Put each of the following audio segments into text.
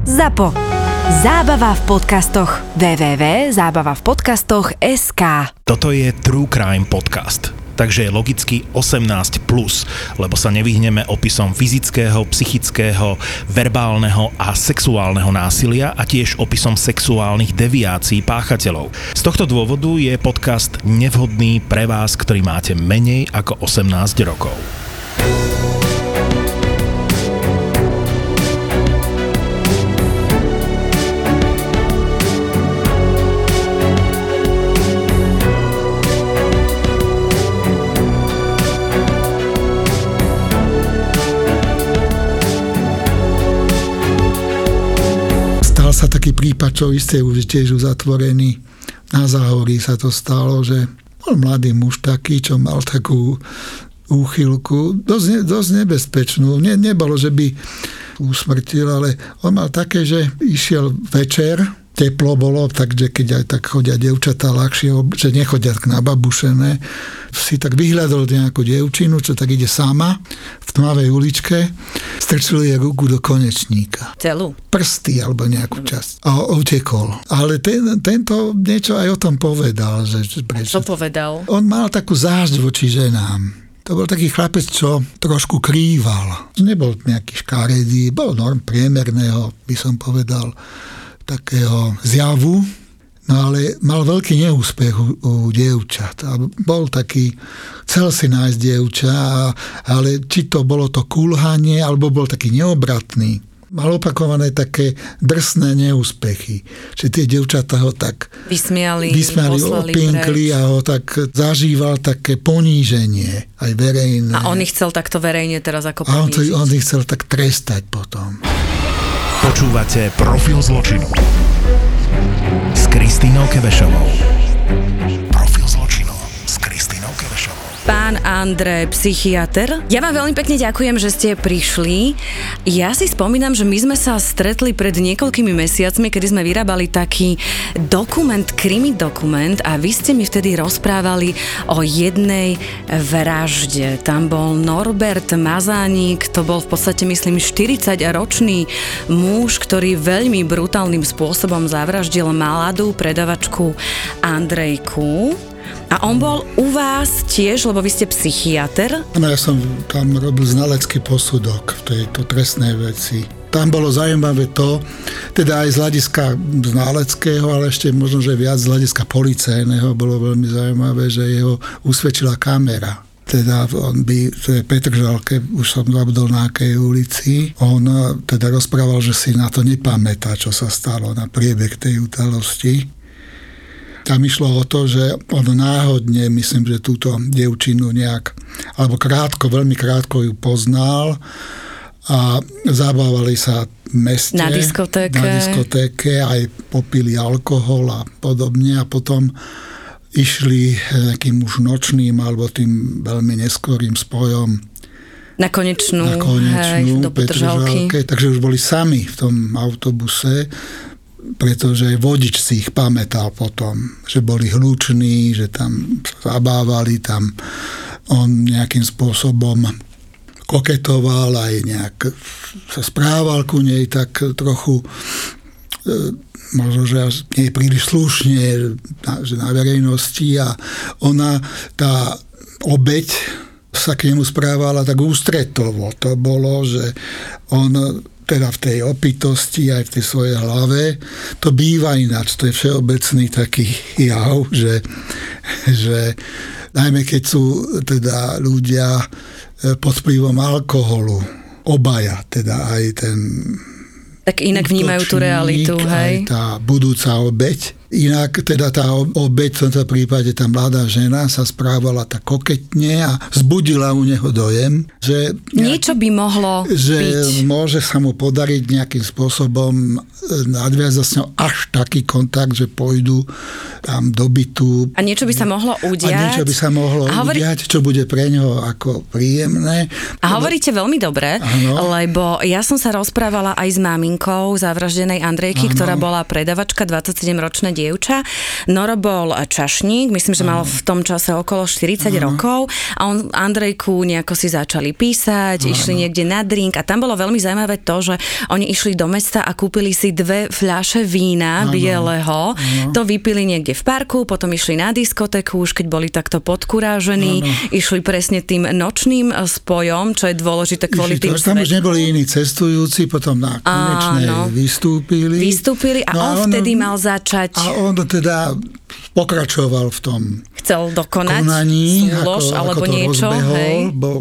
ZAPO. Zábava v podcastoch. www.zábavavpodcastoch.sk Toto je True Crime Podcast takže je logicky 18+, plus, lebo sa nevyhneme opisom fyzického, psychického, verbálneho a sexuálneho násilia a tiež opisom sexuálnych deviácií páchateľov. Z tohto dôvodu je podcast nevhodný pre vás, ktorý máte menej ako 18 rokov. Sa taký prípad, čo isté už tiež uzatvorený. Na záhorí sa to stalo, že bol mladý muž taký, čo mal takú úchylku, dosť, dosť nebezpečnú. Ne, nebolo, že by usmrtil, ale on mal také, že išiel večer teplo bolo, takže keď aj tak chodia devčatá ľahšie, že nechodia tak nababušené, si tak vyhľadol nejakú devčinu, čo tak ide sama v tmavej uličke, strčil jej ruku do konečníka. Celú? Prsty alebo nejakú časť. A utekol. Ale ten, tento niečo aj o tom povedal. Že, prečo. Čo povedal? On mal takú zážď voči ženám. To bol taký chlapec, čo trošku krýval. Nebol nejaký škaredý, bol norm priemerného, by som povedal takého zjavu, no ale mal veľký neúspech u, u dievčat. A bol taký, chcel si nájsť dievča, ale či to bolo to kulhanie, alebo bol taký neobratný. Mal opakované také drsné neúspechy. Že tie devčatá ho tak vysmiali, vysmiali opinkli a ho tak zažíval také poníženie, aj verejné. A on ich chcel takto verejne teraz ako ponížiť. A on, to, on ich chcel tak trestať potom. Počúvate Profil zločinu s Kristínou Kevešovou. Pán Andrej, psychiatr. Ja vám veľmi pekne ďakujem, že ste prišli. Ja si spomínam, že my sme sa stretli pred niekoľkými mesiacmi, kedy sme vyrábali taký dokument, krimi dokument a vy ste mi vtedy rozprávali o jednej vražde. Tam bol Norbert Mazánik, to bol v podstate myslím 40-ročný muž, ktorý veľmi brutálnym spôsobom zavraždil mladú predavačku Andrejku. A on bol u vás tiež, lebo vy ste psychiatr? Áno, ja som tam robil znalecký posudok v tejto trestnej veci. Tam bolo zaujímavé to, teda aj z hľadiska znaleckého, ale ešte možno, že viac z hľadiska policajného bolo veľmi zaujímavé, že jeho usvedčila kamera teda on by v Petržalke, už som zabudol na akej ulici, on teda rozprával, že si na to nepamätá, čo sa stalo na priebeh tej udalosti. Tam išlo o to, že on náhodne, myslím, že túto dievčinu nejak, alebo krátko, veľmi krátko ju poznal a zabávali sa v meste. Na diskotéke. Na diskotéke, aj popili alkohol a podobne a potom išli nejakým už nočným alebo tým veľmi neskorým spojom na konečnú, na konečnú hej, do Petržalky. Takže už boli sami v tom autobuse pretože vodič si ich pamätal potom, že boli hluční, že tam zabávali, tam on nejakým spôsobom koketoval, aj nejak sa správal ku nej tak trochu e, možno, že nie príliš slušne že na verejnosti a ona, tá obeď sa k nemu správala tak ústretovo. To bolo, že on teda v tej opitosti aj v tej svojej hlave. To býva ináč, to je všeobecný taký jav, že, že najmä keď sú teda ľudia e, pod vplyvom alkoholu, obaja, teda aj ten tak inak vnímajú tú realitu, hej? Aj tá budúca obeď Inak teda tá obeď v tomto prípade, tá mladá žena sa správala tak koketne a zbudila u neho dojem, že... Niečo by mohlo že byť. môže sa mu podariť nejakým spôsobom e, nadviazať s ňou až taký kontakt, že pôjdu tam do bytu. A niečo by sa mohlo udiať. A niečo by sa mohlo a hovorí... udiať, čo bude pre neho ako príjemné. A hovoríte veľmi dobre, ano. lebo ja som sa rozprávala aj s maminkou zavraždenej Andrejky, ano. ktorá bola predavačka 27-ročné dievča. Noro bol čašník, myslím, že mal v tom čase okolo 40 Aha. rokov a on Andrejku nejako si začali písať, Aha. išli niekde na drink a tam bolo veľmi zaujímavé to, že oni išli do mesta a kúpili si dve fľaše vína Aha. bieleho, Aha. to vypili niekde v parku, potom išli na diskotéku, už keď boli takto podkurážení, Aha. išli presne tým nočným spojom, čo je dôležité kvôli tým Tam už neboli iní cestujúci, potom na konečné vystúpili. Vystúpili a no, on, on vtedy mal začať... A on teda pokračoval v tom chcel dokonať konaní, súlož, ako, alebo ako to niečo. Rozbehol, hej. Bol,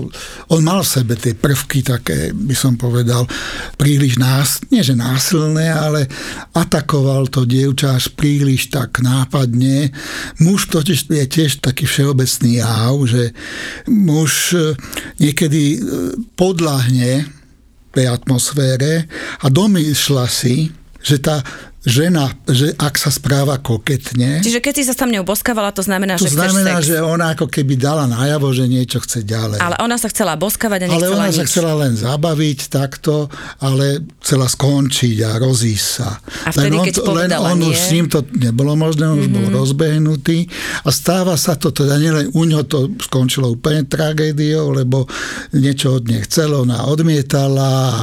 on mal v sebe tie prvky také, by som povedal, príliš nás, nie že násilné, ale atakoval to dievča až príliš tak nápadne. Muž totiž je tiež taký všeobecný jav, že muž e, niekedy e, podľahne tej atmosfére a domýšľa si, že tá žena, že ak sa správa koketne... Čiže keď si sa tam ňou boskávala, to znamená, to že znamená, sex. že ona ako keby dala najavo, že niečo chce ďalej. Ale ona sa chcela boskávať a nechcela Ale ona nič. sa chcela len zabaviť takto, ale chcela skončiť a rozísť sa. A vtedy, len on, keď len on nie? už s ním to nebolo možné, on už mm-hmm. bol Mhm. rozbehnutý a stáva sa to, teda nielen u ňoho to skončilo úplne tragédiou, lebo niečo od nej chcelo, ona odmietala a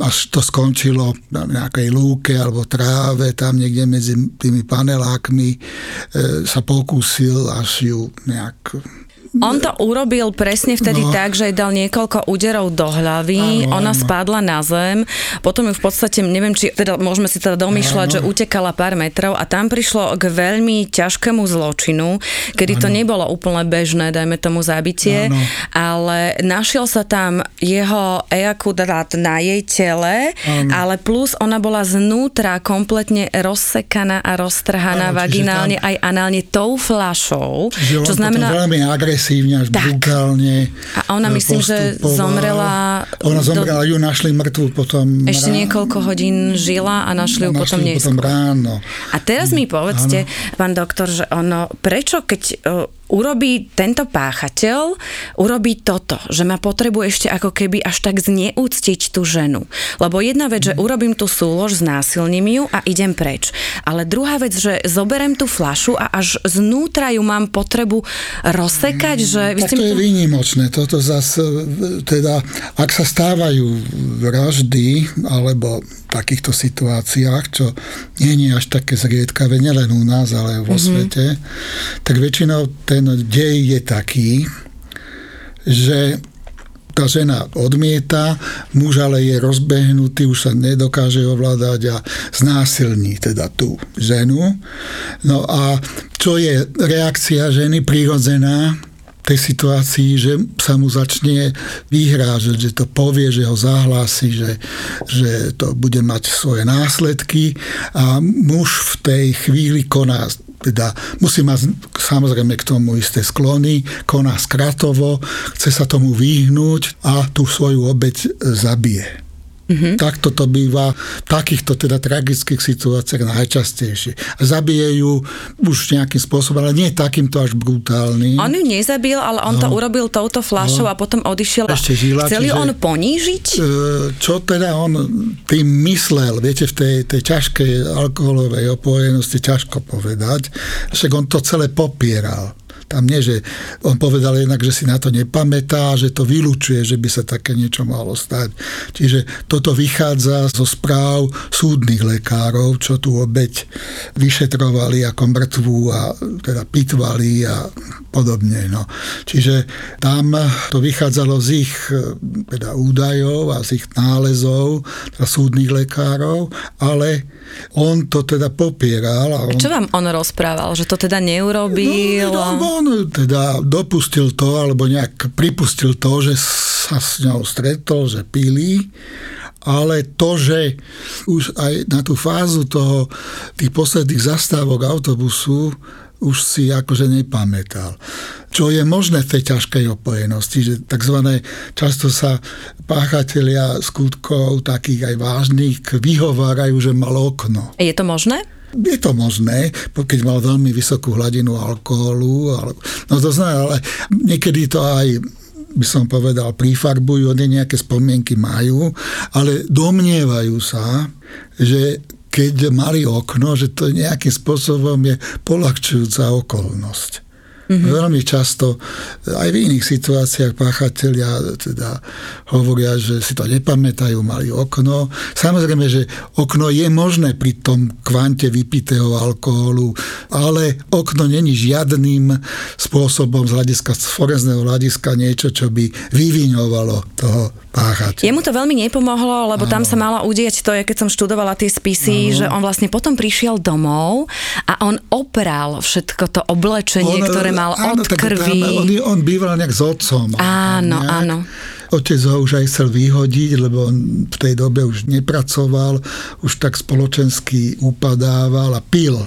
až to skončilo na nejakej lúke alebo tráve, tam niekde medzi tými panelákmi e, sa pokúsil až ju nejak On to urobil presne vtedy No. tak, že jej dal niekoľko úderov do hlavy, Áno, ona áno. spadla na zem, potom ju v podstate, neviem, či teda môžeme si teda domýšľať, Áno. že utekala pár metrov a tam prišlo k veľmi ťažkému zločinu, kedy to Áno. nebolo úplne bežné, dajme tomu zabitie, Áno. ale našiel sa tam jeho ejakulát na jej tele, Áno. ale plus ona bola znútra kompletne rozsekaná a roztrhaná Áno, čiže vagínálne tam- aj análne tou flašou, čo znamená... veľmi agresívne, až Tak. brutálne A ona e, myslím, že zomrela Ona do- zomrela, ju našli mŕtvu potom Ešte rá- niekoľko hodín žila a našli ju našli potom neskôr. potom ráno. A teraz mi povedzte, pán doktor, že ono, prečo keď uh, urobí tento páchateľ, urobí toto, že ma potrebuje ešte ako keby až tak zneúctiť tú ženu. Lebo jedna vec, Mhm. že urobím tú súlož, znásilním ju a idem preč. Ale druhá vec, že zoberem tú flašu a až znútra ju mám potrebu rozsekať, že... vy Tak ste to je výnimočné. Toto zase, teda, ak sa stávajú vraždy, alebo v takýchto situáciách, čo nie je až také zriedkavé, nielen u nás, ale vo mm-hmm. svete, tak väčšinou ten dej je taký, že tá žena odmieta, muž ale je rozbehnutý, už sa nedokáže ovládať a znásilní teda tú ženu. No a čo je reakcia ženy prirodzená tej situácii, že sa mu začne vyhrážať, že to povie, že ho zahlási, že, že to bude mať svoje následky a muž v tej chvíli koná teda musí mať samozrejme k tomu isté sklony, koná skratovo, chce sa tomu vyhnúť a tú svoju obeď zabije. Mm-hmm. Takto to býva v takýchto teda tragických situáciách najčastejšie. Zabije ju už nejakým spôsobom, ale nie takýmto až brutálnym. On ju nezabil, ale on no. to urobil touto flašou no. a potom odišiel. Ešte žila, Chcel čiže- on ponížiť? E, čo teda on tým myslel, viete, v tej, tej ťažkej alkoholovej opojenosti ťažko povedať, však on to celé popieral. Tam nie, že on povedal jednak, že si na to nepamätá, že to vylučuje, že by sa také niečo mohlo stať. Čiže toto vychádza zo správ súdnych lekárov, čo tu obeď vyšetrovali ako mŕtvú a teda pitvali a podobne. No. Čiže tam to vychádzalo z ich teda údajov a z ich nálezov, teda súdnych lekárov, ale on to teda popieral. A on, Čo vám on rozprával? Že to teda neurobil? No, no, on teda dopustil to, alebo nejak pripustil to, že sa s ňou stretol, že pili, ale to, že už aj na tú fázu toho, tých posledných zastávok autobusu už si akože nepamätal. Čo je možné v tej ťažkej opojenosti, že tzv. často sa páchatelia skutkov takých aj vážnych vyhovárajú, že mal okno. Je to možné? Je to možné, keď mal veľmi vysokú hladinu alkoholu. Ale, no to znamená, ale niekedy to aj by som povedal, prifarbujú, oni nejaké spomienky majú, ale domnievajú sa, že keď mali okno, že to nejakým spôsobom je polahčujúca okolnosť. Mm-hmm. Veľmi často aj v iných situáciách páchatelia teda hovoria, že si to nepamätajú, mali okno. Samozrejme, že okno je možné pri tom kvante vypitého alkoholu, ale okno není žiadnym spôsobom z hľadiska, z forenzného hľadiska niečo, čo by vyviňovalo toho páchať. Jemu to veľmi nepomohlo, lebo ano. tam sa mala udieť to, je, keď som študovala tie spisy, ano. že on vlastne potom prišiel domov a on opral všetko to oblečenie, on, ktoré mal áno, od krvi. Tam, on, on býval nejak s otcom. Áno, nejak. áno. Otec ho už aj chcel vyhodiť, lebo on v tej dobe už nepracoval, už tak spoločensky upadával a pil.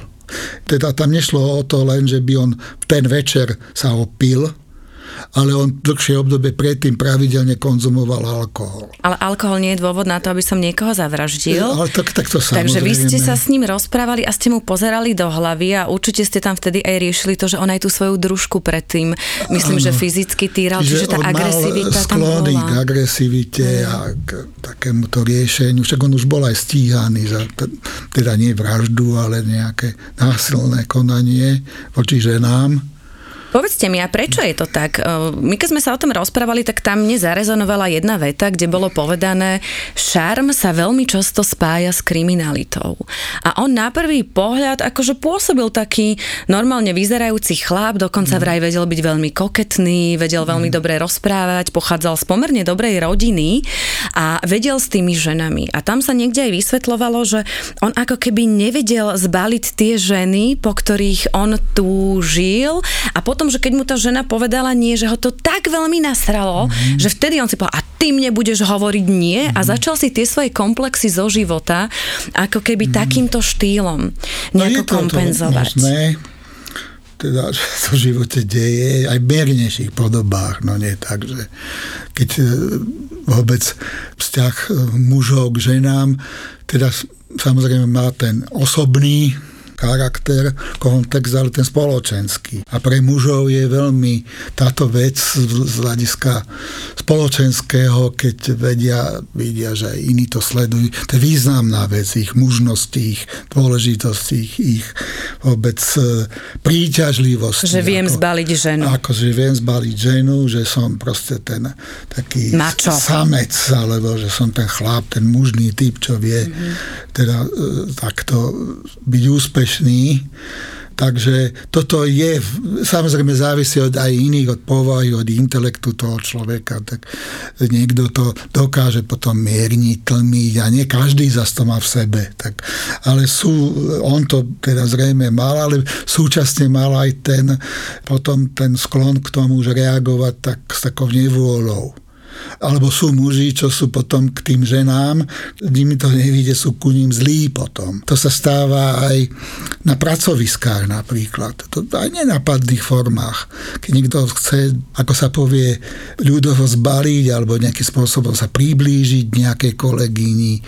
Teda tam nešlo o to len, že by on v ten večer sa opil, ale on dlhšie obdobie predtým pravidelne konzumoval alkohol. Ale alkohol nie je dôvod na to, aby som niekoho zavraždil. Ale tak, tak to Takže vy ste sa s ním rozprávali a ste mu pozerali do hlavy a určite ste tam vtedy aj riešili to, že on aj tú svoju družku predtým, myslím, ano. že fyzicky týral, čiže, čiže tá agresivita tam bola. k agresivite mm. a k takémuto riešeniu. Však on už bol aj stíhaný za teda nie vraždu, ale nejaké násilné konanie voči ženám Povedzte mi, a prečo je to tak? E, my keď sme sa o tom rozprávali, tak tam mne zarezonovala jedna veta, kde bolo povedané, šarm sa veľmi často spája s kriminalitou. A on na prvý pohľad akože pôsobil taký normálne vyzerajúci chlap, dokonca mm. vraj vedel byť veľmi koketný, vedel mm. veľmi dobre rozprávať, pochádzal z pomerne dobrej rodiny a vedel s tými ženami. A tam sa niekde aj vysvetlovalo, že on ako keby nevedel zbaliť tie ženy, po ktorých on tu žil a potom potom, že keď mu tá žena povedala nie, že ho to tak veľmi nasralo, mm-hmm. že vtedy on si povedal, a ty mne budeš hovoriť nie mm-hmm. a mhm. začal si tie svoje komplexy zo života ako keby mm-hmm. takýmto štýlom no nejako no kompenzovať. To možné teda, že to v živote deje aj v miernejších podobách, no nie tak, že keď e, vôbec vzťah e, mužov k ženám, teda samozrejme má ten osobný charakter, kontext, ale ten spoločenský. A pre mužov je veľmi táto vec z hľadiska spoločenského, keď vedia, vidia, že aj iní to sledujú, to je významná vec, ich mužnosti, ich dôležitosť, ich, ich vôbec e, príťažlivosť. Že viem ako, zbaliť ženu. Ako, že viem zbaliť ženu, že som proste ten taký Mačo. samec, alebo že som ten chlap, ten mužný typ, čo vie mm-hmm. teda e, takto byť úspešný úspešný. Takže toto je, samozrejme závisí od aj iných, od povahy, od intelektu toho človeka, tak niekto to dokáže potom mierniť, tlmiť a nie každý zase to má v sebe. Tak, ale sú, on to teda zrejme mal, ale súčasne mal aj ten, potom ten sklon k tomu, že reagovať tak s takou nevôľou alebo sú muži, čo sú potom k tým ženám, nimi to nevíde, sú ku ním zlí potom. To sa stáva aj na pracoviskách napríklad. To aj nenapadných formách. Keď niekto chce, ako sa povie, ľudovo zbaliť alebo nejakým spôsobom sa priblížiť nejakej kolegyni,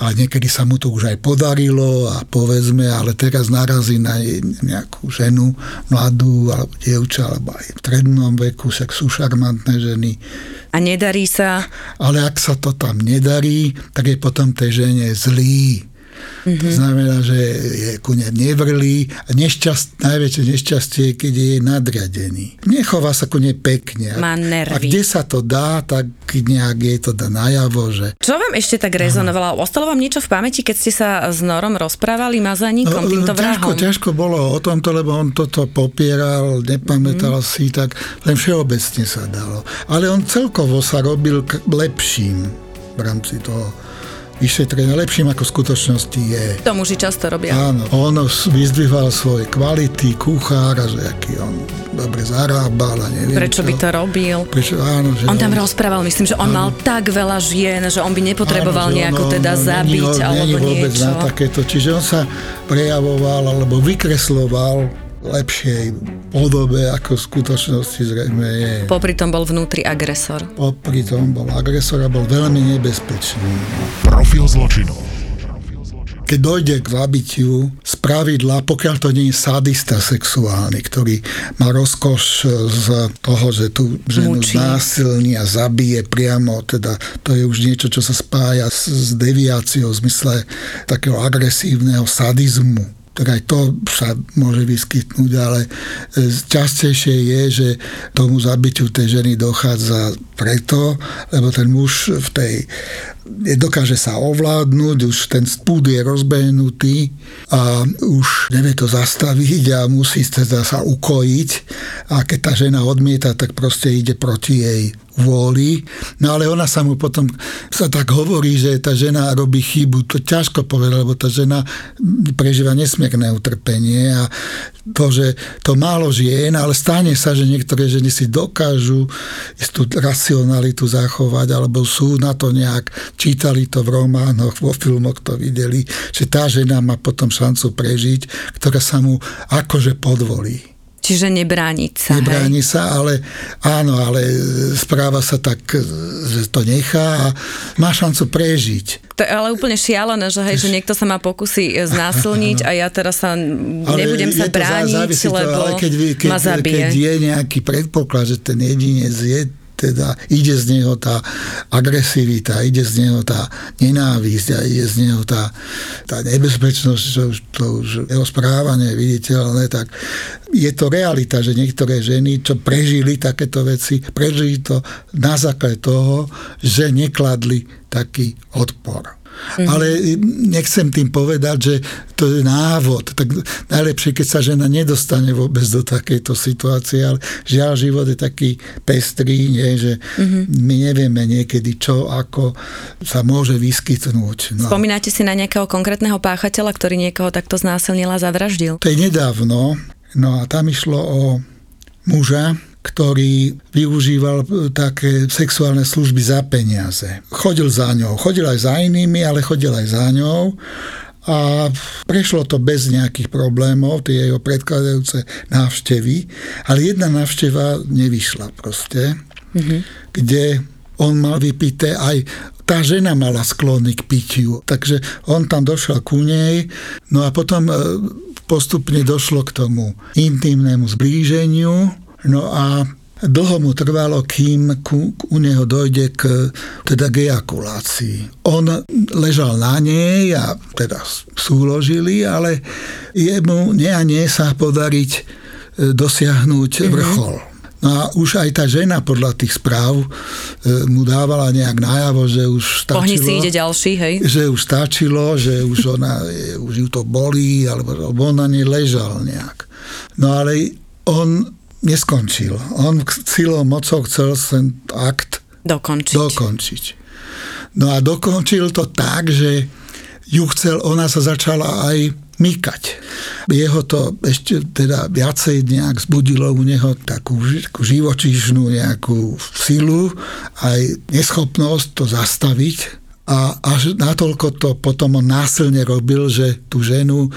a niekedy sa mu to už aj podarilo a povedzme, ale teraz narazí na nejakú ženu, mladú alebo dievča, alebo aj v strednom veku, však sú šarmantné ženy. A nedarí sa? Ale ak sa to tam nedarí, tak je potom tej žene zlý Mm-hmm. To znamená, že je ku nej nevrlý a nešťast, najväčšie nešťastie je, keď je nadriadený. Nechová sa ku nej pekne. Má nervy. A kde sa to dá, tak nejak je to dá najavo, že... Čo vám ešte tak rezonovalo? Ostalo vám niečo v pamäti, keď ste sa s Norom rozprávali, mazaníkom, no, týmto vrahom? Ťažko, ťažko bolo o tomto, lebo on toto popieral, nepamätal mm. si, tak len všeobecne sa dalo. Ale on celkovo sa robil lepším v rámci toho vyšetrenia lepším ako v skutočnosti je. To muži často robia. Áno, on vyzdvihoval svoje kvality, kuchára, že aký on dobre zarábal a neviem Prečo čo. by to robil? Prečo, áno, že on tam on, rozprával, myslím, že on áno. mal tak veľa žien, že on by nepotreboval áno, nejako on, teda on, zabiť není, alebo není vôbec niečo. na takéto. Čiže on sa prejavoval alebo vykresloval lepšej podobe, ako v skutočnosti zrejme je. Popri tom bol vnútri agresor. Popri tom bol agresor a bol veľmi nebezpečný. Profil zločinu. Keď dojde k zabitiu z pravidla, pokiaľ to nie je sadista sexuálny, ktorý má rozkoš z toho, že tu ženu Mučí. znásilní a zabije priamo, teda to je už niečo, čo sa spája s, s deviáciou v zmysle takého agresívneho sadizmu tak aj to sa môže vyskytnúť, ale e, častejšie je, že tomu zabitiu tej ženy dochádza preto, lebo ten muž v tej dokáže sa ovládnuť, už ten spúd je rozbehnutý a už nevie to zastaviť a musí teda sa ukojiť. A keď tá žena odmieta, tak proste ide proti jej vôli. No ale ona sa mu potom, sa tak hovorí, že tá žena robí chybu. To ťažko povedať, lebo tá žena prežíva nesmierne utrpenie a to, že to málo žien, ale stane sa, že niektoré ženy si dokážu istú racionalitu zachovať, alebo sú na to nejak, čítali to v románoch, vo filmoch to videli, že tá žena má potom šancu prežiť, ktorá sa mu akože podvolí. Čiže nebrániť sa. Nebráni hej? sa, ale áno, ale správa sa tak, že to nechá a má šancu prežiť. To je ale úplne šialené, že, hej, že niekto sa má pokusí znásilniť a ja teraz sa nebudem sa brániť, závisí to, lebo ale keď, keď, ma zabije. keď je nejaký predpoklad, že ten jedinec je teda ide z neho tá agresivita, ide z neho tá nenávisť a ide z neho tá, tá nebezpečnosť, že už, to už jeho správanie viditeľné, tak je to realita, že niektoré ženy, čo prežili takéto veci, prežili to na základe toho, že nekladli taký odpor. Mm-hmm. Ale nechcem tým povedať, že to je návod. Tak najlepšie, keď sa žena nedostane vôbec do takejto situácie, ale žiaľ, život je taký pestrý, nie, že mm-hmm. my nevieme niekedy, čo, ako sa môže vyskytnúť. No. Spomínate si na nejakého konkrétneho páchateľa, ktorý niekoho takto znásilnil a zavraždil? To je nedávno. No a tam išlo o muža, ktorý využíval také sexuálne služby za peniaze. Chodil za ňou, chodil aj za inými, ale chodil aj za ňou a prešlo to bez nejakých problémov, tie jeho predkladajúce návštevy, ale jedna návšteva nevyšla proste, mm-hmm. kde on mal vypité aj tá žena mala sklony k pitiu, takže on tam došiel ku nej, no a potom e, postupne došlo k tomu intimnému zblíženiu, No a dlho mu trvalo, kým ku, u neho dojde k, teda k ejakulácii. On ležal na nej a teda súložili, ale jemu nie a nie sa podariť e, dosiahnuť mm-hmm. vrchol. No a už aj tá žena podľa tých správ e, mu dávala nejak najavo, že už stačilo. Pohni si ide ďalší, hej? Že už stačilo, že už, ona, už ju to bolí, alebo on na nej ležal nejak. No ale on neskončil. On silou mocou chcel ten akt dokončiť. dokončiť. No a dokončil to tak, že ju chcel, ona sa začala aj mykať. Jeho to ešte teda viacej nejak zbudilo u neho takú, takú živočíšnu nejakú silu, aj neschopnosť to zastaviť. A až natoľko to potom on násilne robil, že tú ženu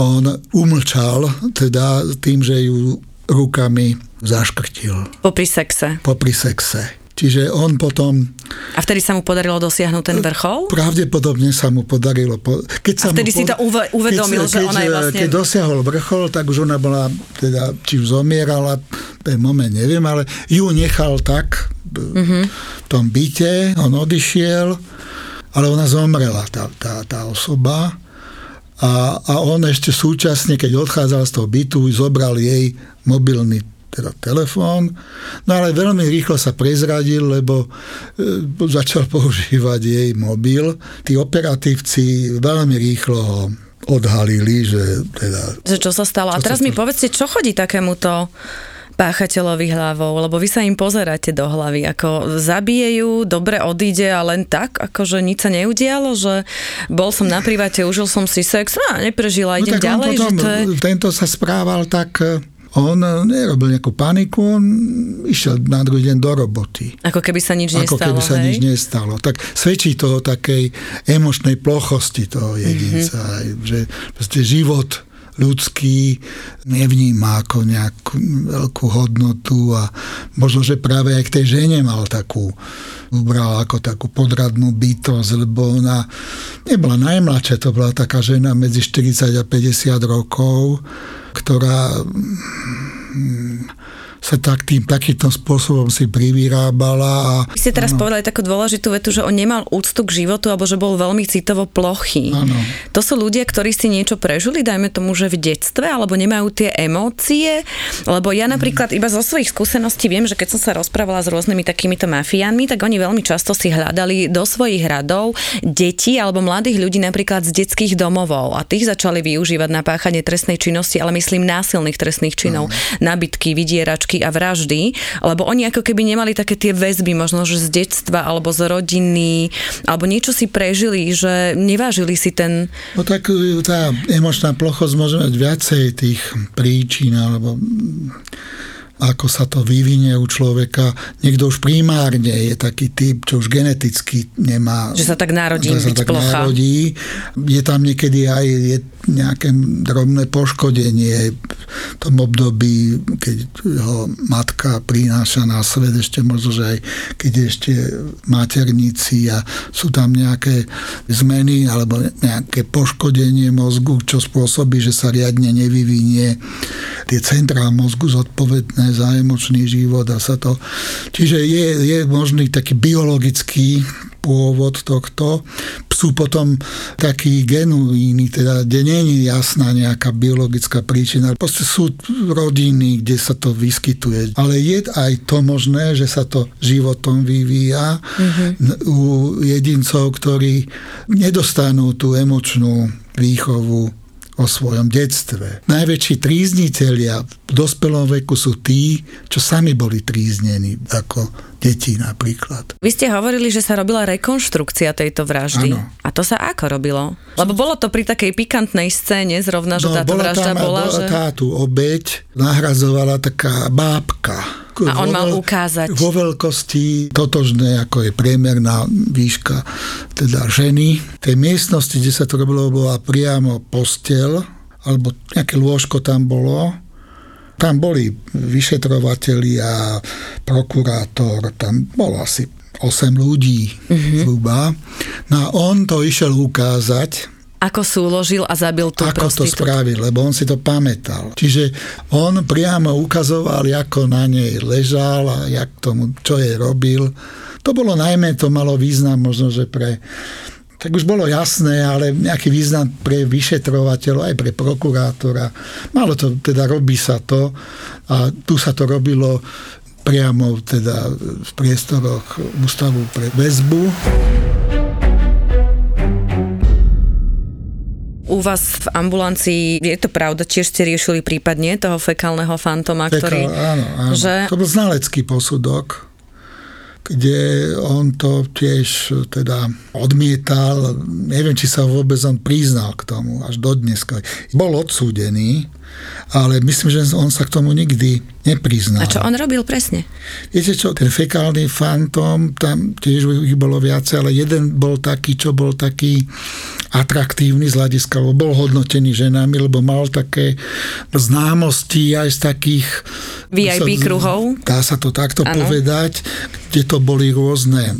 on umlčal, teda tým, že ju rukami zaškrtil. Popri sexe. Popri sexe. Čiže on potom... A vtedy sa mu podarilo dosiahnuť ten vrchol? Pravdepodobne sa mu podarilo. Keď sa a vtedy mu si to uvedomil, keď, že ona je vlastne... Keď dosiahol vrchol, tak už ona bola, teda, či už zomierala, ten moment neviem, ale ju nechal tak mm-hmm. v tom byte, on odišiel, ale ona zomrela, tá, tá, tá osoba. A, a on ešte súčasne, keď odchádzal z toho bytu, zobral jej mobilný teda telefón, no ale veľmi rýchlo sa prezradil, lebo e, začal používať jej mobil. Tí operatívci veľmi rýchlo ho odhalili, že teda... Že čo sa stalo? A teraz mi povedzte, čo chodí takémuto páchateľovi hlavou, lebo vy sa im pozeráte do hlavy, ako zabije ju, dobre odíde a len tak, akože nič sa neudialo, že bol som na private, užil som si sex, a neprežila, idem no, ďalej. Potom, že to je... Tento sa správal tak on nerobil nejakú paniku, on išiel na druhý deň do roboty. Ako keby sa nič nestalo. Ako keby sa hej? nič nestalo. Tak svedčí to o takej emočnej plochosti toho jedinca, mm-hmm. že život ľudský, nevníma ako nejakú veľkú hodnotu a možno, že práve aj k tej žene mal takú ubral ako takú podradnú bytosť, lebo ona nebola najmladšia, to bola taká žena medzi 40 a 50 rokov, ktorá sa tak tým takýmto spôsobom si privyrábala. A, Vy ste teraz ano. povedali takú dôležitú vetu, že on nemal úctu k životu alebo že bol veľmi citovo plochý. Ano. To sú ľudia, ktorí si niečo prežili, dajme tomu, že v detstve, alebo nemajú tie emócie, lebo ja napríklad iba zo svojich skúseností viem, že keď som sa rozprávala s rôznymi takýmito mafiánmi, tak oni veľmi často si hľadali do svojich radov deti alebo mladých ľudí napríklad z detských domovov a tých začali využívať na páchanie trestnej činnosti, ale myslím násilných trestných činov, ano. nabytky, vydierač vražky a vraždy, lebo oni ako keby nemali také tie väzby, možno že z detstva alebo z rodiny, alebo niečo si prežili, že nevážili si ten... No tak e, tá emočná plochosť môže mať viacej tých príčin, alebo ako sa to vyvinie u človeka. Niekto už primárne je taký typ, čo už geneticky nemá... Že sa tak narodí že sa tak plocha. Narodí. Je tam niekedy aj je nejaké drobné poškodenie v tom období, keď ho matka prináša na svet, ešte možno, že aj keď ešte maternici a sú tam nejaké zmeny alebo nejaké poškodenie mozgu, čo spôsobí, že sa riadne nevyvinie. Tie centrá mozgu zodpovedné za emočný život a sa to... Čiže je, je možný taký biologický pôvod tohto. Sú potom takí genuíny, teda kde nie je jasná nejaká biologická príčina. Proste sú rodiny, kde sa to vyskytuje. Ale je aj to možné, že sa to životom vyvíja mm-hmm. u jedincov, ktorí nedostanú tú emočnú výchovu o svojom detstve. Najväčší trízniteľia v dospelom veku sú tí, čo sami boli tríznení, ako deti napríklad. Vy ste hovorili, že sa robila rekonštrukcia tejto vraždy. Ano. A to sa ako robilo? Lebo bolo to pri takej pikantnej scéne zrovna, že no, táto bola vražda tam, bola, bola že... Tátu obeď nahrazovala taká bábka a on mal ukázať. Vo veľkosti totožné, ako je priemerná výška teda ženy. V tej miestnosti, kde sa to robilo, bola priamo postel, alebo nejaké lôžko tam bolo. Tam boli vyšetrovatelia, prokurátor, tam bolo asi 8 ľudí mm-hmm. zhruba. No a on to išiel ukázať, ako súložil a zabil tú Ako to spravil, lebo on si to pamätal. Čiže on priamo ukazoval, ako na nej ležal a jak tomu, čo jej robil. To bolo najmä, to malo význam možno, že pre tak už bolo jasné, ale nejaký význam pre vyšetrovateľov, aj pre prokurátora. Malo to, teda robí sa to a tu sa to robilo priamo teda v priestoroch Ústavu pre väzbu. U vás v ambulancii, je to pravda, tiež ste riešili prípadne toho fekálneho fantoma, Fekal, ktorý... Áno, áno. Že... To bol znalecký posudok, kde on to tiež teda odmietal. Neviem, či sa vôbec on priznal k tomu, až do dneska. Bol odsúdený, ale myslím, že on sa k tomu nikdy nepriznal. A čo on robil presne? Viete čo, ten fekálny fantom, tam tiež ich bolo viacej, ale jeden bol taký, čo bol taký atraktívny z hľadiska, lebo bol hodnotený ženami, lebo mal také známosti aj z takých VIP sa, kruhov. Dá sa to takto ano. povedať, kde to boli rôzne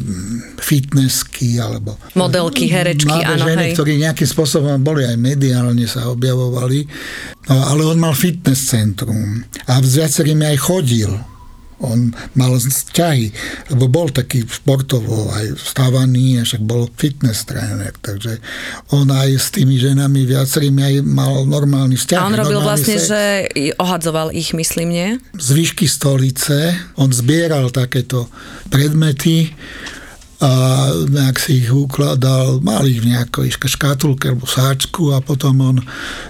fitnessky alebo modelky, herečky, áno, ženy, hej. ktorí nejakým spôsobom boli aj mediálne sa objavovali. No, ale on mal fitness centrum a s viacerými aj chodil on mal vzťahy, lebo bol taký športovo aj vstávaný, a však bol fitness tréner, takže on aj s tými ženami viacerými aj mal normálny vzťah. A on robil vlastne, sex. že ohadzoval ich, myslím, nie? Z výšky stolice, on zbieral takéto predmety, a nejak si ich ukladal, mal ich v nejakej škatulke alebo sáčku a potom on,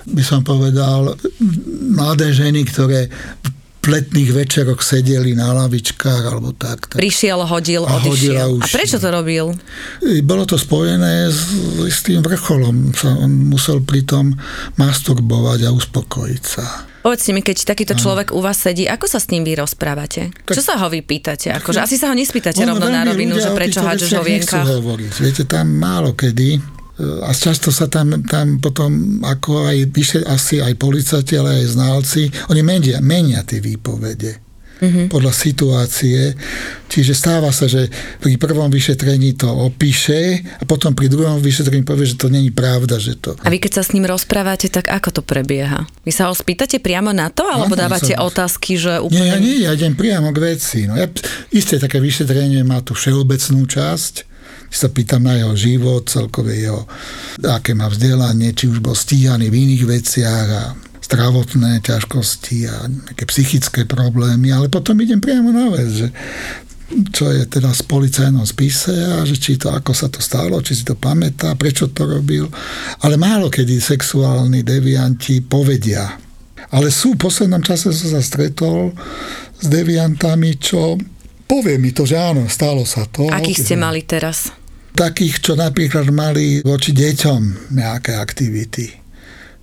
by som povedal, mladé ženy, ktoré letných večeroch sedeli na lavičkách alebo tak. tak. Prišiel, hodil, a odišiel. A prečo to robil? Bolo to spojené s, s tým vrcholom. On musel pritom masturbovať a uspokojiť sa. Povedzte mi, keď takýto človek u vás sedí, ako sa s ním vy rozprávate? Tak, Čo sa ho vy pýtate? Ako, že asi sa ho nespýtate rovno na rovinu, že prečo hádžeš ho vienkách. Viete, tam málo kedy a často sa tam, tam potom, ako aj vyše, asi aj policajti, ale aj znalci, oni menia, menia tie výpovede mm-hmm. podľa situácie. Čiže stáva sa, že pri prvom vyšetrení to opíše a potom pri druhom vyšetrení povie, že to není pravda. Že to... A vy keď sa s ním rozprávate, tak ako to prebieha? Vy sa ho spýtate priamo na to, alebo Áno, dávate sa... otázky, že úplne... Nie, ja nie, ja idem priamo k veci. No, ja, isté také vyšetrenie má tú všeobecnú časť, sa pýtam na jeho život, celkové jeho, aké má vzdelanie, či už bol stíhaný v iných veciach a zdravotné ťažkosti a nejaké psychické problémy, ale potom idem priamo na vec, že čo je teda v policajnom spise a že či to, ako sa to stalo, či si to pamätá, prečo to robil. Ale málo kedy sexuálni devianti povedia. Ale sú, v poslednom čase som sa stretol s deviantami, čo povie mi to, že áno, stalo sa to. Akých ste mali teraz? Takých, čo napríklad mali voči deťom nejaké aktivity.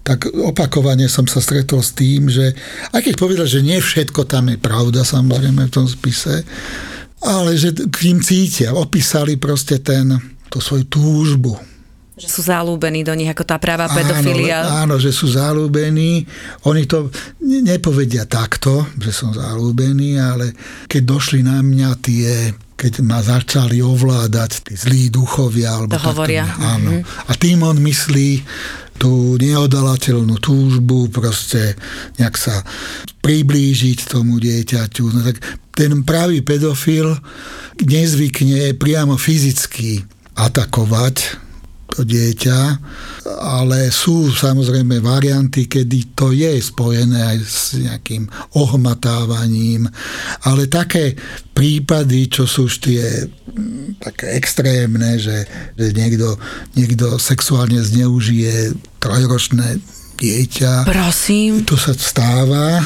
Tak opakovane som sa stretol s tým, že aj keď povedal, že nie všetko tam je pravda, samozrejme v tom spise, ale že k ním cítia, opísali proste ten, tú svoju túžbu že sú zalúbení do nich ako tá práva pedofilia. Áno, áno, že sú zalúbení. Oni to nepovedia takto, že som zalúbený, ale keď došli na mňa tie keď ma začali ovládať tí zlí duchovia. Alebo to hovoria. Áno. Mm-hmm. A tým on myslí tú neodalateľnú túžbu, proste nejak sa priblížiť tomu dieťaťu. No tak ten pravý pedofil nezvykne priamo fyzicky atakovať to dieťa, ale sú samozrejme varianty, kedy to je spojené aj s nejakým ohmatávaním, ale také prípady, čo sú už tie mm, také extrémne, že, že niekto, niekto sexuálne zneužije trojročné dieťa. Prosím. To sa stáva.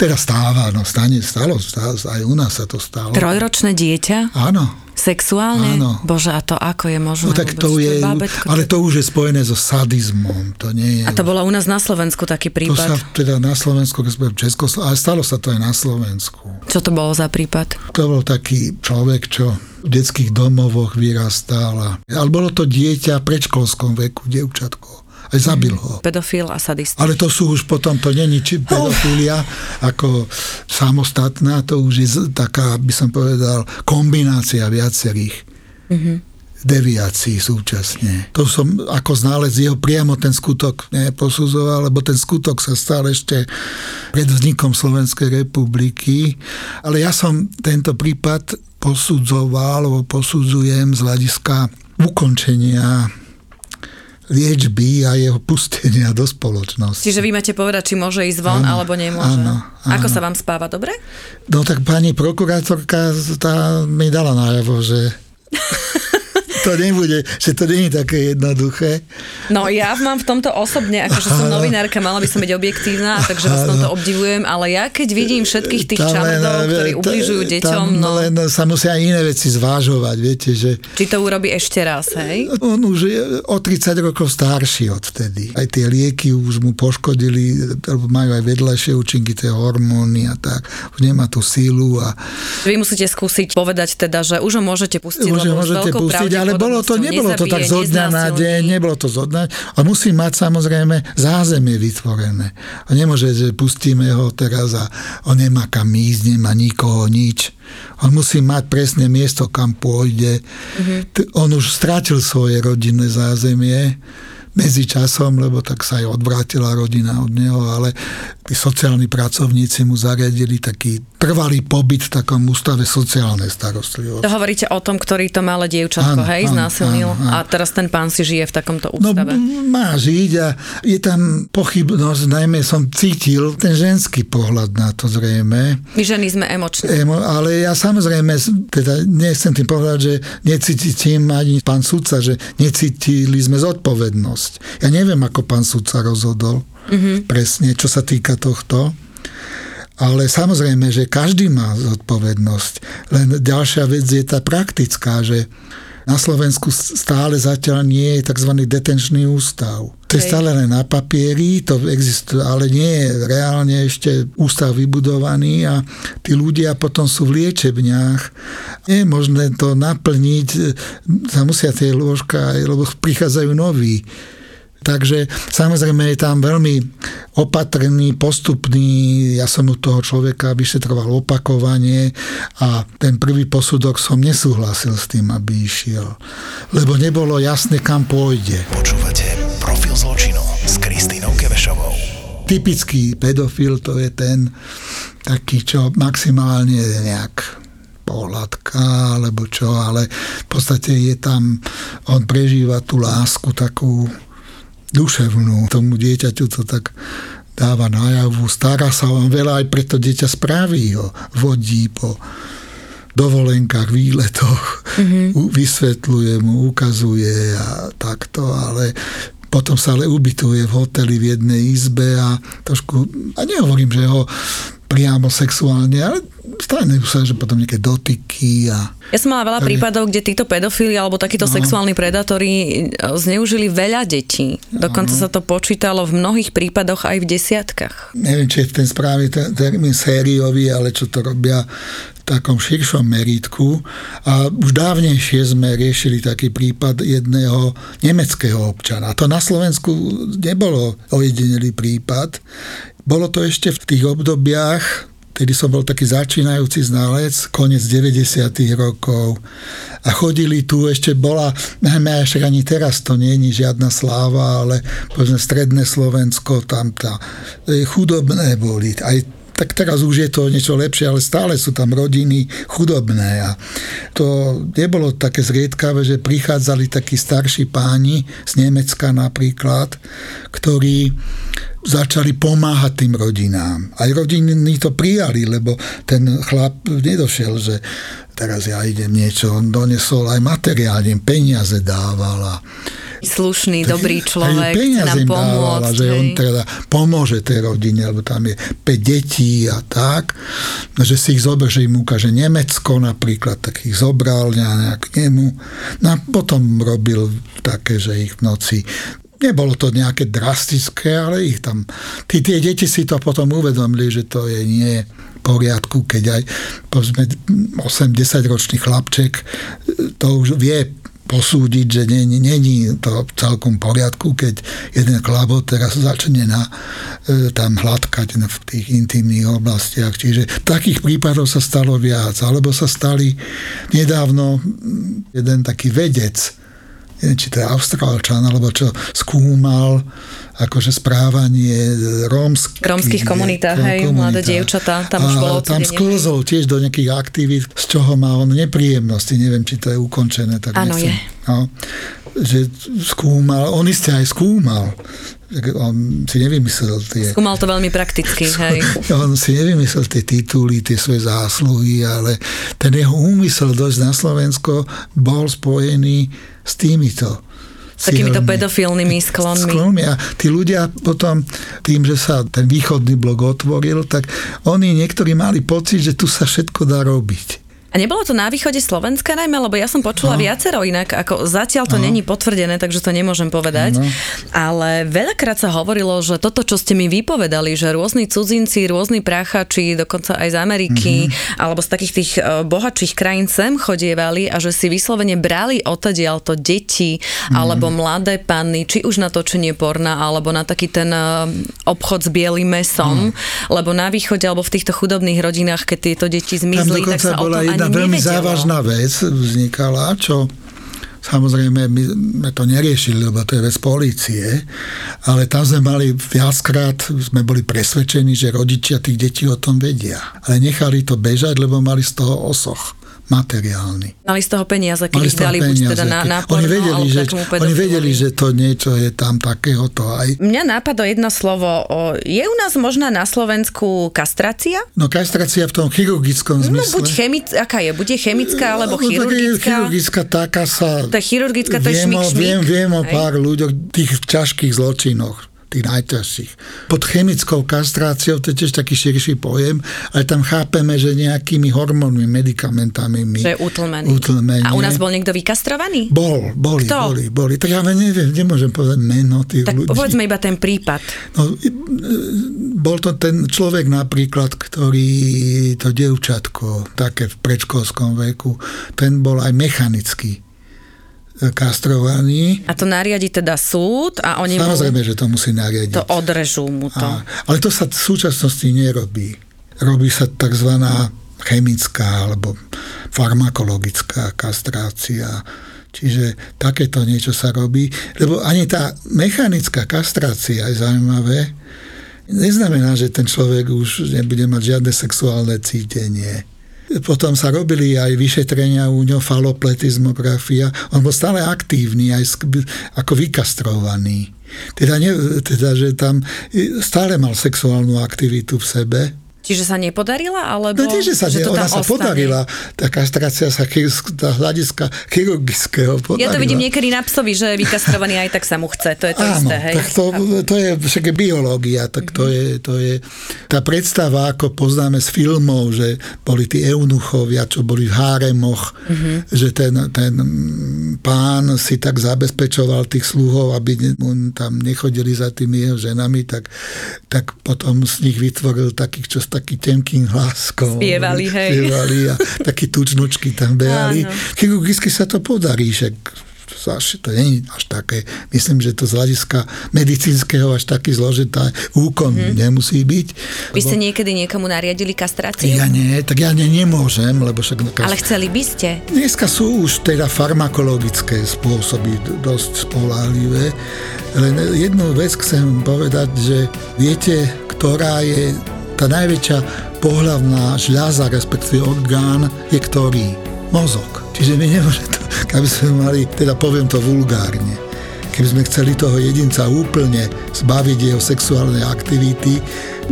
Teda stáva, no stane, stalo, stalo, aj u nás sa to stalo. Trojročné dieťa? Áno. Sexuálne? Áno. Bože, a to ako je možné? No tak to je, bábetko, ale to už je spojené so sadizmom. To nie je a to bolo u nás na Slovensku taký prípad? To sa teda na Slovensku, keď sme v Československu, ale stalo sa to aj na Slovensku. Čo to bolo za prípad? To bol taký človek, čo v detských domovoch vyrastal. Ale bolo to dieťa v predškolskom veku, dievčatko aj zabil ho. Pedofil a sadista. Ale to sú už potom, to není či pedofilia oh. ako samostatná, to už je taká, by som povedal, kombinácia viacerých. Mm-hmm deviácií súčasne. To som ako znález jeho priamo ten skutok neposudzoval, lebo ten skutok sa stal ešte pred vznikom Slovenskej republiky. Ale ja som tento prípad posudzoval, alebo posudzujem z hľadiska ukončenia liečby a jeho pustenia do spoločnosti. Čiže vy máte povedať, či môže ísť von, áno, alebo nemôže. Áno, áno. Ako sa vám spáva, dobre? No tak pani prokurátorka tá mi dala najavo, že to nebude, že to nie je také jednoduché. No ja mám v tomto osobne, akože som novinárka, mala by som byť objektívna, takže vás tomto obdivujem, ale ja keď vidím všetkých tých čamrdov, ktorí ubližujú deťom, no... Len sa musia aj iné veci zvážovať, viete, že... Či to urobí ešte raz, hej? On už je o 30 rokov starší odtedy. Aj tie lieky už mu poškodili, majú aj vedľajšie účinky, tie hormóny a tak. Už nemá tú sílu a... Vy musíte skúsiť povedať teda, že už ho môžete pustiť, Môže, lebo môžete pustiť, ale bolo to, nebolo to tak zo dňa na deň, nebolo to zo dňa. A musí mať samozrejme zázemie vytvorené. A nemôže, že pustíme ho teraz a on nemá kam ísť, nemá nikoho, nič. On musí mať presné miesto, kam pôjde. Mm-hmm. On už strátil svoje rodinné zázemie medzi časom, lebo tak sa aj odvrátila rodina od neho, ale tí sociálni pracovníci mu zariadili taký trvalý pobyt v takom ústave sociálnej starostlivosti. To hovoríte o tom, ktorý to malé dievčatko, hej, áno, znásilnil áno, áno. a teraz ten pán si žije v takomto no, ústave. No, má žiť a je tam pochybnosť, najmä som cítil ten ženský pohľad na to zrejme. My ženy sme emočné. Emo, ale ja samozrejme, teda nechcem tým povedať, že necítim ani pán sudca, že necítili sme zodpovednosť. Ja neviem, ako pán sudca rozhodol mm-hmm. presne, čo sa týka tohto. Ale samozrejme, že každý má zodpovednosť. Len ďalšia vec je tá praktická, že Na Slovensku stále zatiaľ nie je tzv. detenčný ústav. To je stále len na papieri, to existuje, ale nie je reálne ešte ústav vybudovaný a tí ľudia potom sú v liečebniach. Nie je možné to naplniť, sa musia tie lôžka, lebo prichádzajú noví. Takže samozrejme je tam veľmi opatrný, postupný, ja som u toho človeka vyšetroval opakovanie a ten prvý posudok som nesúhlasil s tým, aby išiel. Lebo nebolo jasné, kam pôjde. Počúvate Profil zločinu s Kristýnou Kevešovou. Typický pedofil to je ten taký, čo maximálne nejak pohľadka, alebo čo, ale v podstate je tam, on prežíva tú lásku takú duševnú. Tomu dieťaťu to tak dáva najavu, stará sa vám veľa aj preto dieťa spraví ho, vodí po dovolenkách, výletoch, mm-hmm. vysvetľuje mu, ukazuje a takto, ale potom sa ale ubytuje v hoteli v jednej izbe a trošku, a nehovorím, že ho priamo sexuálne, ale stane sa, že potom nejaké dotyky a... Ja som mala veľa prípadov, kde títo pedofíli alebo takíto no. sexuálni predátori e, zneužili veľa detí. Dokonca no. sa to počítalo v mnohých prípadoch aj v desiatkách. Neviem, či je ten správny termín sériový, ale čo to robia v takom širšom meritku. A už dávnejšie sme riešili taký prípad jedného nemeckého občana. To na Slovensku nebolo ojedinelý prípad. Bolo to ešte v tých obdobiach, Tedy som bol taký začínajúci znalec, koniec 90. rokov. A chodili tu, ešte bola, najmä však ani teraz to nie je žiadna sláva, ale povedzme stredné Slovensko, tam tá, e, chudobné boli. Aj tak teraz už je to niečo lepšie, ale stále sú tam rodiny chudobné a to nebolo také zriedkavé, že prichádzali takí starší páni z Nemecka napríklad, ktorí začali pomáhať tým rodinám. Aj rodiny to prijali, lebo ten chlap nedošiel, že teraz ja idem niečo, on donesol aj materiálne, peniaze dával a slušný, dobrý človek, chce nám pomôcť. Dávala, že on teda pomôže tej rodine, lebo tam je 5 detí a tak, že si ich zober, že im ukáže Nemecko napríklad, tak ich zobral nejak k nemu. No a potom robil také, že ich v noci Nebolo to nejaké drastické, ale ich tam... Tí, tie deti si to potom uvedomili, že to je nie poriadku, keď aj povedzme 8-10 ročný chlapček to už vie posúdiť, že není to celkom poriadku, keď jeden klabo teraz začne na, e, tam hladkať v tých intimných oblastiach. Čiže takých prípadov sa stalo viac. Alebo sa stali nedávno jeden taký vedec, neviem, či to je Austrálčan, alebo čo skúmal akože správanie rómskych... Rómskych komunitách, hej, mladé dievčatá, tam už bolo Tam sklzol tiež do nejakých aktivít, z čoho má on nepríjemnosti, neviem, či to je ukončené. Tak Áno, je. No, že skúmal, on isté aj skúmal, on si nevymyslel tie... Skúmal to veľmi prakticky, hej. On si nevymyslel tie tituly, tie svoje zásluhy, ale ten jeho úmysel dosť na Slovensko bol spojený s týmito takýmito pedofilnými sklonmi. sklonmi. A tí ľudia potom, tým, že sa ten východný blok otvoril, tak oni niektorí mali pocit, že tu sa všetko dá robiť. A nebolo to na východe Slovenska najmä, lebo ja som počula no. viacero inak, ako zatiaľ to no. není potvrdené, takže to nemôžem povedať. No. Ale veľakrát sa hovorilo, že toto, čo ste mi vypovedali, že rôzni cudzinci, rôzni práchači, dokonca aj z Ameriky, mm-hmm. alebo z takých tých e, bohatších krajín sem chodievali a že si vyslovene brali odtiaľ to deti mm-hmm. alebo mladé panny, či už na točenie porna, alebo na taký ten e, obchod s bielým mesom, mm. lebo na východe alebo v týchto chudobných rodinách, keď tieto deti zmizli, tak sa o tom jedna veľmi nevedelo. závažná vec vznikala, čo Samozrejme, my sme to neriešili, lebo to je vec polície, ale tam sme mali viackrát, sme boli presvedčení, že rodičia tých detí o tom vedia. Ale nechali to bežať, lebo mali z toho osoch materiálny. Mali z toho peniaze, keď ich dali buď teda na, na porno, oni vedeli, že, oni vedeli, že to niečo je tam takéhoto aj. Mňa nápadlo jedno slovo. Je u nás možná na Slovensku kastrácia? No kastrácia v tom chirurgickom no, zmysle. No buď chemic, aká je? Bude chemická alebo no, chirurgická? chirurgická taká sa... Tá chirurgická, to je šmik, šmik. Viem, viem o pár ľuďoch, tých ťažkých zločinoch tých najťažších. Pod chemickou kastráciou, to je tiež taký širší pojem, ale tam chápeme, že nejakými hormónmi, medikamentami my Že utlmený. utlmenie. A u nás bol niekto vykastrovaný? Bol, boli, Kto? boli, boli. Tak ja neviem, nemôžem povedať meno tých Tak ľudí. povedzme iba ten prípad. No, e, bol to ten človek napríklad, ktorý to dievčatko, také v predškolskom veku, ten bol aj mechanicky kastrovaný. A to nariadi teda súd a oni Samozrejme, mu že to musí nariadiť. to odrežú mu to. A, ale to sa v súčasnosti nerobí. Robí sa tzv. chemická alebo farmakologická kastrácia. Čiže takéto niečo sa robí, lebo ani tá mechanická kastrácia je zaujímavé. Neznamená, že ten človek už nebude mať žiadne sexuálne cítenie. Potom sa robili aj vyšetrenia u ňo, falopletizmografia. On bol stále aktívny, aj ako vykastrovaný. Teda, ne, teda, že tam stále mal sexuálnu aktivitu v sebe. Čiže sa nepodarila? Alebo, No nie, že sa, že to ona sa ostane? podarila. Tá kastrácia sa z hľadiska chirurgického podarila. Ja to vidím niekedy na psovi, že vykastrovaný aj tak sa mu chce. To je to Áno, isté, hej? tak to, to je však je biológia, tak to je, to je tá predstava, ako poznáme z filmov, že boli tí eunuchovia, čo boli v háremoch, že ten, ten pán si tak zabezpečoval tých sluhov, aby ne- tam nechodili za tými jeho ženami, tak, tak potom z nich vytvoril takých, čo s takým tenkým hláskom. Spievali, hej. Spievali a takí tučnočky tam behali. Áno. Chirurgicky sa to podarí, však až, to nie je až také, myslím, že to z hľadiska medicínskeho až taký zložitá úkon mm. nemusí byť. Vy ste niekedy niekomu nariadili kastráciu? Ja nie, tak ja ne, nemôžem, lebo však... Ale chceli by ste? Dneska sú už teda farmakologické spôsoby dosť spolahlivé, len jednu vec chcem povedať, že viete, ktorá je tá najväčšia pohľavná žľaza, respektíve orgán, je ktorý? Mozog. Čiže my nemôžeme to, keby sme mali, teda poviem to vulgárne, keby sme chceli toho jedinca úplne zbaviť jeho sexuálnej aktivity,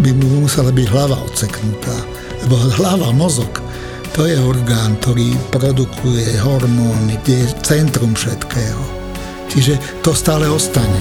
by mu musela byť hlava odseknutá. Lebo hlava, mozog, to je orgán, ktorý produkuje hormóny, kde je centrum všetkého. Čiže to stále ostane.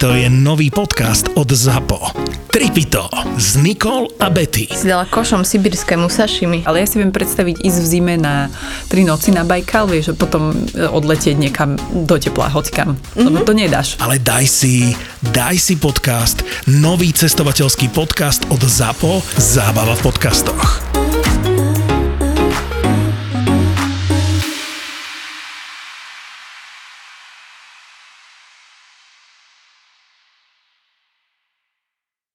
Tripito je nový podcast od ZAPO. Tripito s Nikol a Betty. Si dala košom sibirskému sašimi. Ale ja si viem predstaviť ísť v zime na tri noci na Bajkal, vieš, a potom e, odletieť niekam do tepla, hocikam. Mm-hmm. Lebo to nedáš. Ale daj si, daj si podcast, nový cestovateľský podcast od ZAPO, Zábava v podcastoch.